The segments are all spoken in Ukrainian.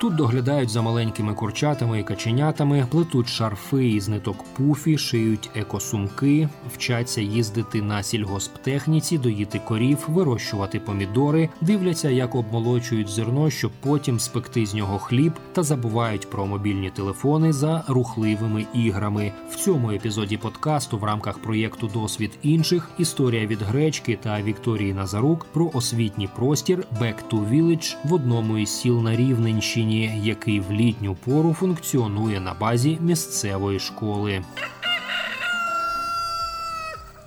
Тут доглядають за маленькими курчатами і каченятами, плетуть шарфи із ниток пуфі, шиють екосумки, вчаться їздити на сільгосптехніці, доїти корів, вирощувати помідори, дивляться, як обмолочують зерно, щоб потім спекти з нього хліб, та забувають про мобільні телефони за рухливими іграми. В цьому епізоді подкасту в рамках проєкту Досвід інших історія від гречки та Вікторії Назарук про освітній простір Back to Village в одному із сіл на Рівненщині, який в літню пору функціонує на базі місцевої школи.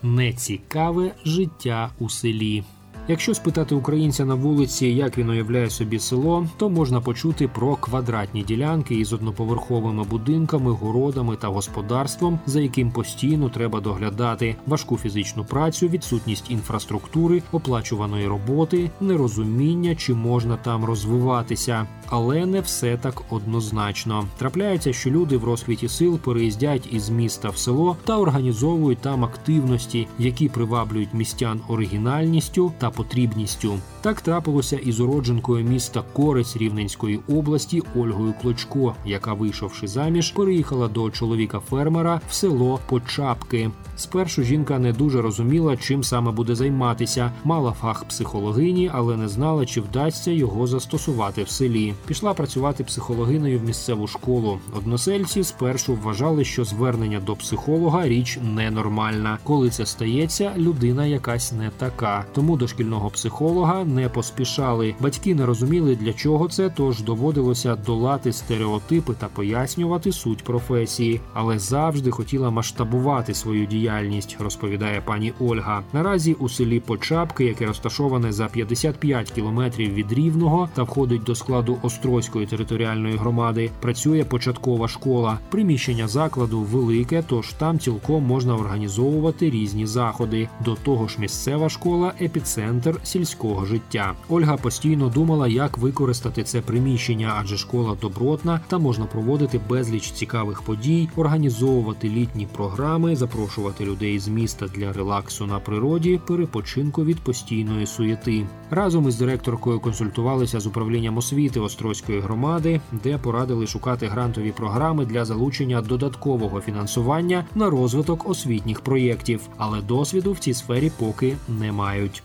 Нецікаве життя у селі. Якщо спитати українця на вулиці, як він уявляє собі село, то можна почути про квадратні ділянки із одноповерховими будинками, городами та господарством, за яким постійно треба доглядати, важку фізичну працю, відсутність інфраструктури, оплачуваної роботи, нерозуміння, чи можна там розвиватися. Але не все так однозначно. Трапляється, що люди в розквіті сил переїздять із міста в село та організовують там активності, які приваблюють містян оригінальністю та потрібністю. Так трапилося із уродженкою міста Корець Рівненської області Ольгою Клочко, яка, вийшовши заміж, переїхала до чоловіка фермера в село Почапки. Спершу жінка не дуже розуміла, чим саме буде займатися. Мала фах психологині, але не знала, чи вдасться його застосувати в селі. Пішла працювати психологиною в місцеву школу. Односельці спершу вважали, що звернення до психолога річ ненормальна. Коли це стається, людина якась не така. Тому до шкільного психолога не поспішали. Батьки не розуміли, для чого це, тож доводилося долати стереотипи та пояснювати суть професії, але завжди хотіла масштабувати свою діяльність, розповідає пані Ольга. Наразі у селі Почапки, яке розташоване за 55 кілометрів від Рівного та входить до складу Острозької територіальної громади, працює початкова школа. Приміщення закладу велике, тож там цілком можна організовувати різні заходи. До того ж, місцева школа епіцентр сільського життя. Ольга постійно думала, як використати це приміщення, адже школа добротна та можна проводити безліч цікавих подій, організовувати літні програми, запрошувати людей з міста для релаксу на природі, перепочинку від постійної суєти. Разом із директоркою консультувалися з управлінням освіти Острозької громади, де порадили шукати грантові програми для залучення додаткового фінансування на розвиток освітніх проєктів, але досвіду в цій сфері поки не мають.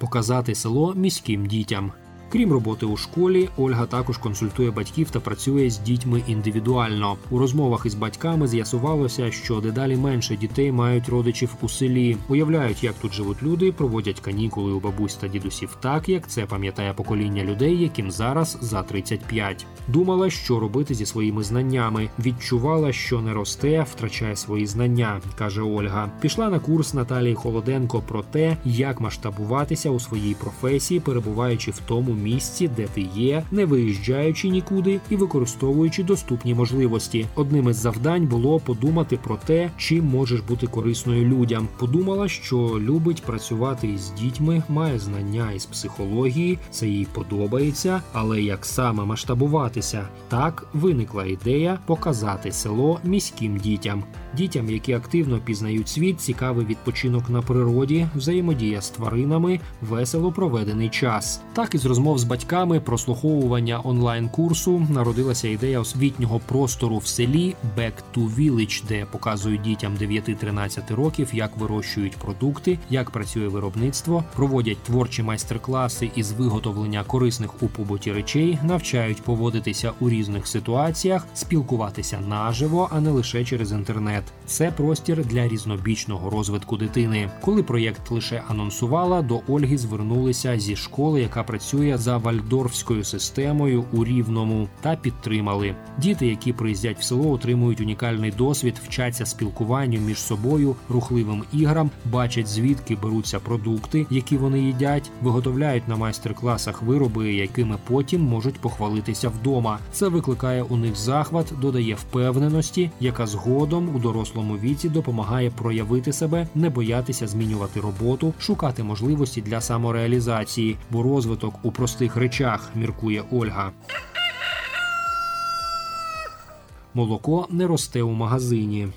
Показати село міським дітям. Крім роботи у школі, Ольга також консультує батьків та працює з дітьми індивідуально. У розмовах із батьками з'ясувалося, що дедалі менше дітей мають родичів у селі, уявляють, як тут живуть люди, проводять канікули у бабусь та дідусів так, як це пам'ятає покоління людей, яким зараз за 35. Думала, що робити зі своїми знаннями. Відчувала, що не росте, втрачає свої знання, каже Ольга. Пішла на курс Наталії Холоденко про те, як масштабуватися у своїй професії, перебуваючи в тому місці, де ти є, не виїжджаючи нікуди і використовуючи доступні можливості. Одним із завдань було подумати про те, чим можеш бути корисною людям. Подумала, що любить працювати із дітьми, має знання із психології, це їй подобається, але як саме масштабуватися, так виникла ідея показати село міським дітям. Дітям, які активно пізнають світ, цікавий відпочинок на природі, взаємодія з тваринами, весело проведений час. Так із розмов з батьками, прослуховування онлайн-курсу народилася ідея освітнього простору в селі Back to Village, де показують дітям 9-13 років, як вирощують продукти, як працює виробництво, проводять творчі майстер-класи із виготовлення корисних у побуті речей, навчають поводитися у різних ситуаціях, спілкуватися наживо, а не лише через інтернет. Це простір для різнобічного розвитку дитини. Коли проєкт лише анонсувала, до Ольги звернулися зі школи, яка працює за вальдорфською системою у Рівному, та підтримали. Діти, які приїздять в село, отримують унікальний досвід, вчаться спілкуванню між собою, рухливим іграм, бачать звідки беруться продукти, які вони їдять, виготовляють на майстер-класах вироби, якими потім можуть похвалитися вдома. Це викликає у них захват, додає впевненості, яка згодом у дорослому віці допомагає проявити себе, не боятися змінювати роботу, шукати можливості для самореалізації, бо розвиток у простих речах, міркує Ольга. Молоко не росте у магазині.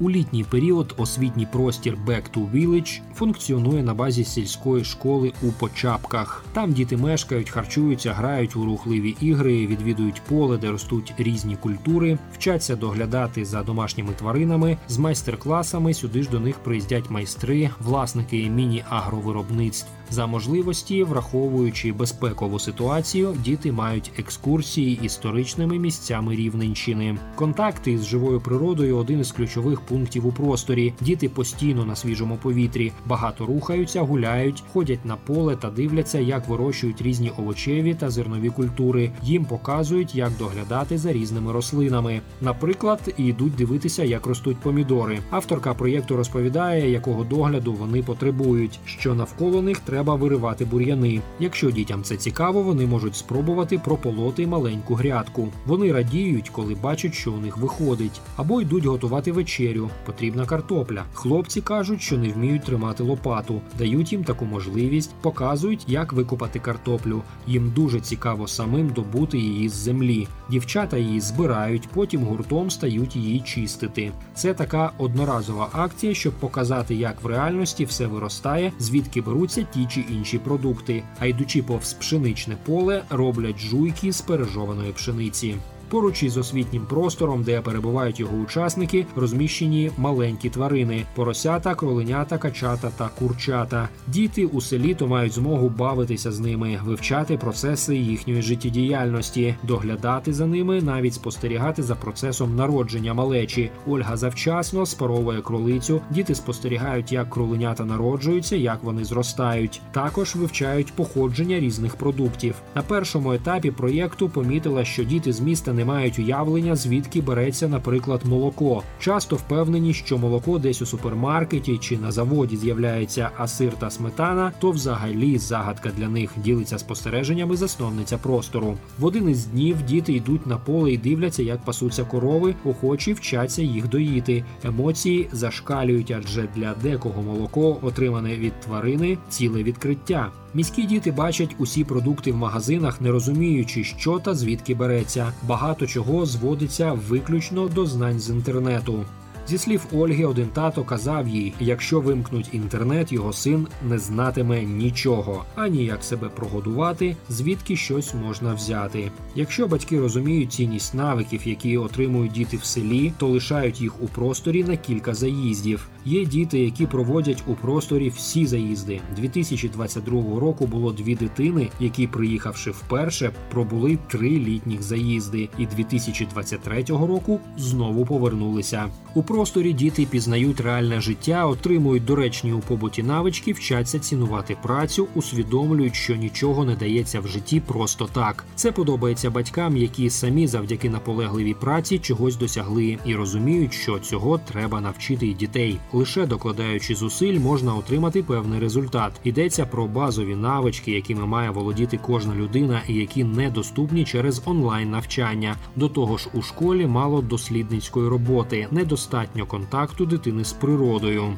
У літній період освітній простір Back to Village функціонує на базі сільської школи у Почапках. Там діти мешкають, харчуються, грають у рухливі ігри, відвідують поле, де ростуть різні культури, вчаться доглядати за домашніми тваринами. З майстер-класами сюди ж до них приїздять майстри, власники міні-агровиробництв. За можливості, враховуючи безпекову ситуацію, діти мають екскурсії історичними місцями Рівненщини. Контакти з живою природою один із ключових пунктів у просторі. Діти постійно на свіжому повітрі, багато рухаються, гуляють, ходять на поле та дивляться, як вирощують різні овочеві та зернові культури. Їм показують, як доглядати за різними рослинами. Наприклад, йдуть дивитися, як ростуть помідори. Авторка проєкту розповідає, якого догляду вони потребують, що навколо них треба виривати бур'яни. Якщо дітям це цікаво, вони можуть спробувати прополоти маленьку грядку. Вони радіють, коли бачать, що у них виходить, або йдуть готувати вечерю. Потрібна картопля. Хлопці кажуть, що не вміють тримати лопату, дають їм таку можливість, показують, як викопати картоплю. Їм дуже цікаво самим добути її з землі. Дівчата її збирають, потім гуртом стають її чистити. Це така одноразова акція, щоб показати, як в реальності все виростає, звідки беруться ті чи інші продукти. А йдучи повз пшеничне поле, роблять жуйки з пережованої пшениці. Поруч із освітнім простором, де перебувають його учасники, розміщені маленькі тварини: поросята, кроленята, качата та курчата. Діти у селі то мають змогу бавитися з ними, вивчати процеси їхньої життєдіяльності, доглядати за ними, навіть спостерігати за процесом народження малечі. Ольга завчасно спаровує кролицю. Діти спостерігають, як кроленята народжуються, як вони зростають. Також вивчають походження різних продуктів. На першому етапі проєкту помітила, що діти з міста не мають уявлення, звідки береться, наприклад, молоко. Часто впевнені, що молоко десь у супермаркеті чи на заводі з'являється, а сир та сметана то взагалі загадка для них ділиться спостереженнями засновниця простору. В один із днів діти йдуть на поле і дивляться, як пасуться корови, охочі вчаться їх доїти. Емоції зашкалюють, адже для декого молоко, отримане від тварини, ціле відкриття. Міські діти бачать усі продукти в магазинах, не розуміючи, що та звідки береться. Багато чого зводиться виключно до знань з інтернету. Зі слів Ольги, один тато казав їй: якщо вимкнуть інтернет, його син не знатиме нічого, ані як себе прогодувати, звідки щось можна взяти. Якщо батьки розуміють цінність навиків, які отримують діти в селі, то лишають їх у просторі на кілька заїздів. Є діти, які проводять у просторі всі заїзди. 2022 року було дві дитини, які, приїхавши вперше, пробули три літніх заїзди, і 2023 року знову повернулися. У просторі діти пізнають реальне життя, отримують доречні у побуті навички, вчаться цінувати працю, усвідомлюють, що нічого не дається в житті просто так. Це подобається батькам, які самі завдяки наполегливій праці чогось досягли і розуміють, що цього треба навчити й дітей. Лише докладаючи зусиль, можна отримати певний результат. Йдеться про базові навички, якими має володіти кожна людина, і які недоступні через онлайн навчання. До того ж, у школі мало дослідницької роботи, недостатньо контакту дитини з природою.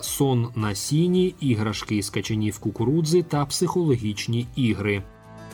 Сон на сіні, іграшки із качанів кукурудзи та психологічні ігри.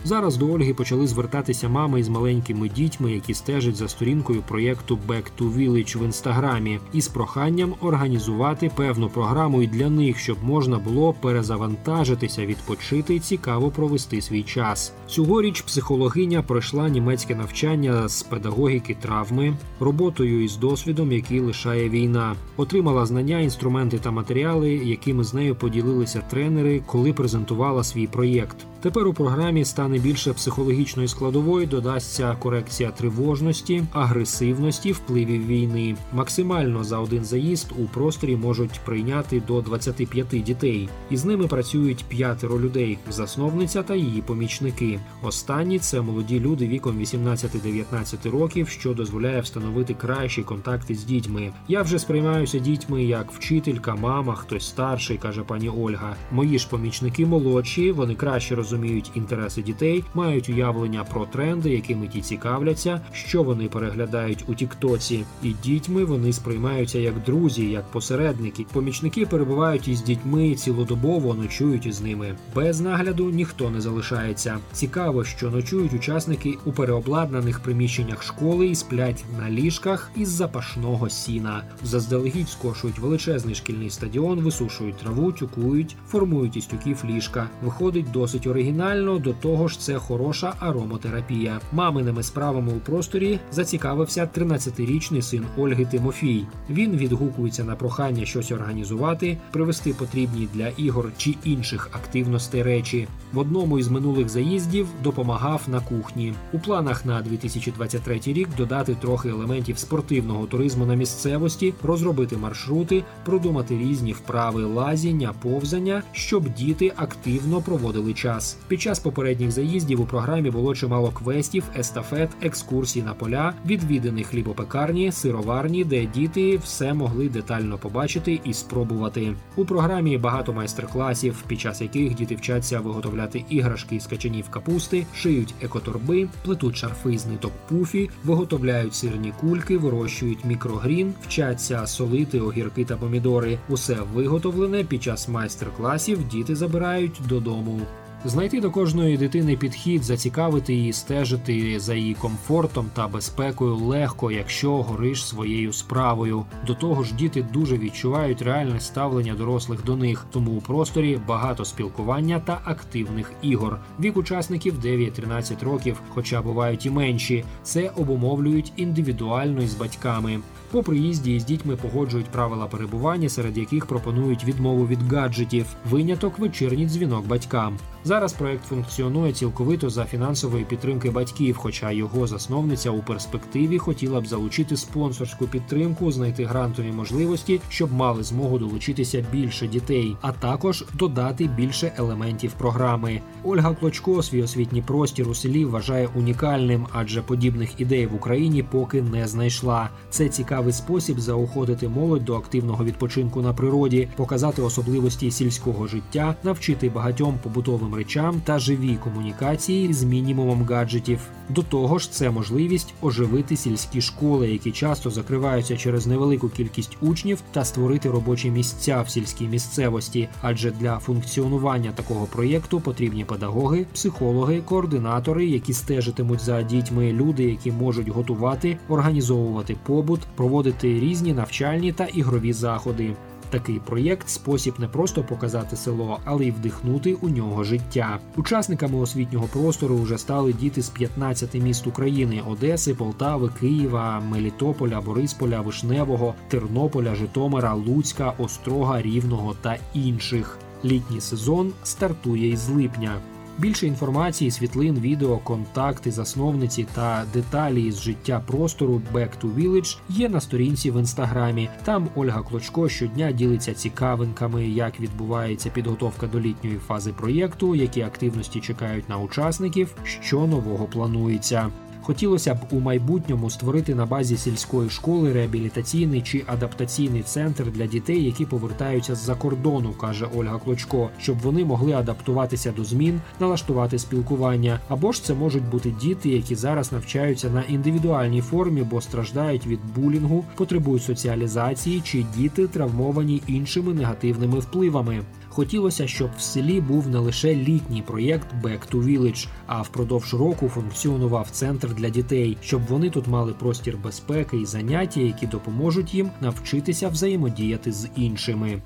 Зараз до Ольги почали звертатися мами із маленькими дітьми, які стежать за сторінкою проєкту Back to Village в інстаграмі, із проханням організувати певну програму і для них, щоб можна було перезавантажитися, відпочити і цікаво провести свій час. Цьогоріч психологиня пройшла німецьке навчання з педагогіки травми, роботою із досвідом, який лишає війна, отримала знання, інструменти та матеріали, якими з нею поділилися тренери, коли презентувала свій проєкт. Тепер у програмі стане більше психологічної складової, додасться корекція тривожності, агресивності, впливів війни. Максимально за один заїзд у просторі можуть прийняти до 25 дітей. Із ними працюють п'ятеро людей: засновниця та її помічники. Останні це молоді люди віком 18-19 років, що дозволяє встановити кращі контакти з дітьми. Я вже сприймаюся дітьми як вчителька, мама, хтось старший, каже пані Ольга. Мої ж помічники молодші, вони краще розуміють інтереси дітей дітей мають уявлення про тренди, якими ті цікавляться, що вони переглядають у Тіктоці, і дітьми вони сприймаються як друзі, як посередники. Помічники перебувають із дітьми цілодобово, ночують із ними. Без нагляду ніхто не залишається. Цікаво, що ночують учасники у переобладнаних приміщеннях школи і сплять на ліжках із запашного сіна. Заздалегідь скошують величезний шкільний стадіон, висушують траву, тюкують, формують із тюків ліжка. Виходить досить оригінально. До того ж, це хороша аромотерапія. Маминими справами у просторі зацікавився 13-річний син Ольги Тимофій. Він відгукується на прохання щось організувати, привезти потрібні для ігор чи інших активностей речі. В одному із минулих заїздів допомагав на кухні. У планах на 2023 рік додати трохи елементів спортивного туризму на місцевості, розробити маршрути, продумати різні вправи лазіння, повзання, щоб діти активно проводили час. Під час попередніх заїздів у програмі було чимало квестів, естафет, екскурсій на поля, відвідання хлібопекарні, сироварні, де діти все могли детально побачити і спробувати. У програмі багато майстер-класів, під час яких діти вчаться виготовляти іграшки з качанів капусти, шиють екоторби, плетуть шарфи з ниток пуфі, виготовляють сирні кульки, вирощують мікрогрін, вчаться солити огірки та помідори. Усе виготовлене під час майстер-класів діти забирають додому. Знайти до кожної дитини підхід, зацікавити її, стежити за її комфортом та безпекою легко, якщо гориш своєю справою. До того ж, діти дуже відчувають реальне ставлення дорослих до них, тому у просторі багато спілкування та активних ігор. Вік учасників 9-13 років, хоча бувають і менші. Це обумовлюють індивідуально із батьками. По приїзді із дітьми погоджують правила перебування, серед яких пропонують відмову від гаджетів, виняток вечірній дзвінок батькам. Зараз проект функціонує цілковито за фінансової підтримки батьків, хоча його засновниця у перспективі хотіла б залучити спонсорську підтримку, знайти грантові можливості, щоб мали змогу долучитися більше дітей, а також додати більше елементів програми. Ольга Клочко свій освітній простір у селі вважає унікальним, адже подібних ідей в Україні поки не знайшла. Це цікавий спосіб заохотити молодь до активного відпочинку на природі, показати особливості сільського життя, навчити багатьом побутовим речам та живій комунікації з мінімумом гаджетів. До того ж, це можливість оживити сільські школи, які часто закриваються через невелику кількість учнів, та створити робочі місця в сільській місцевості. Адже для функціонування такого проєкту потрібні педагоги, психологи, координатори, які стежитимуть за дітьми, люди, які можуть готувати, організовувати побут, проводити різні навчальні та ігрові заходи. Такий проєкт спосіб не просто показати село, але й вдихнути у нього життя. Учасниками освітнього простору вже стали діти з 15 міст України: Одеси, Полтави, Києва, Мелітополя, Борисполя, Вишневого, Тернополя, Житомира, Луцька, Острога, Рівного та інших. Літній сезон стартує із липня. Більше інформації, світлин, відео, контакти, засновниці та деталі з життя простору Back to Village є на сторінці в інстаграмі. Там Ольга Клочко щодня ділиться цікавинками, як відбувається підготовка до літньої фази проєкту, які активності чекають на учасників, що нового планується. Хотілося б у майбутньому створити на базі сільської школи реабілітаційний чи адаптаційний центр для дітей, які повертаються з-за кордону, каже Ольга Клочко, щоб вони могли адаптуватися до змін, налаштувати спілкування. Або ж це можуть бути діти, які зараз навчаються на індивідуальній формі, бо страждають від булінгу, потребують соціалізації, чи діти травмовані іншими негативними впливами. Хотілося, щоб в селі був не лише літній проєкт Back to Village, а впродовж року функціонував центр для дітей, щоб вони тут мали простір безпеки і заняття, які допоможуть їм навчитися взаємодіяти з іншими.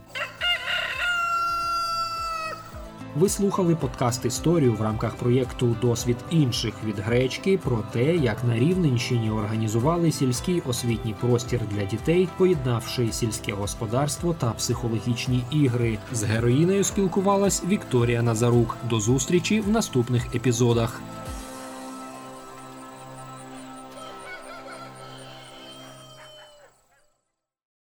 Ви слухали подкаст історію в рамках проєкту Досвід інших від гречки про те, як на Рівненщині організували сільський освітній простір для дітей, поєднавши сільське господарство та психологічні ігри. З героїнею спілкувалась Вікторія Назарук. До зустрічі в наступних епізодах.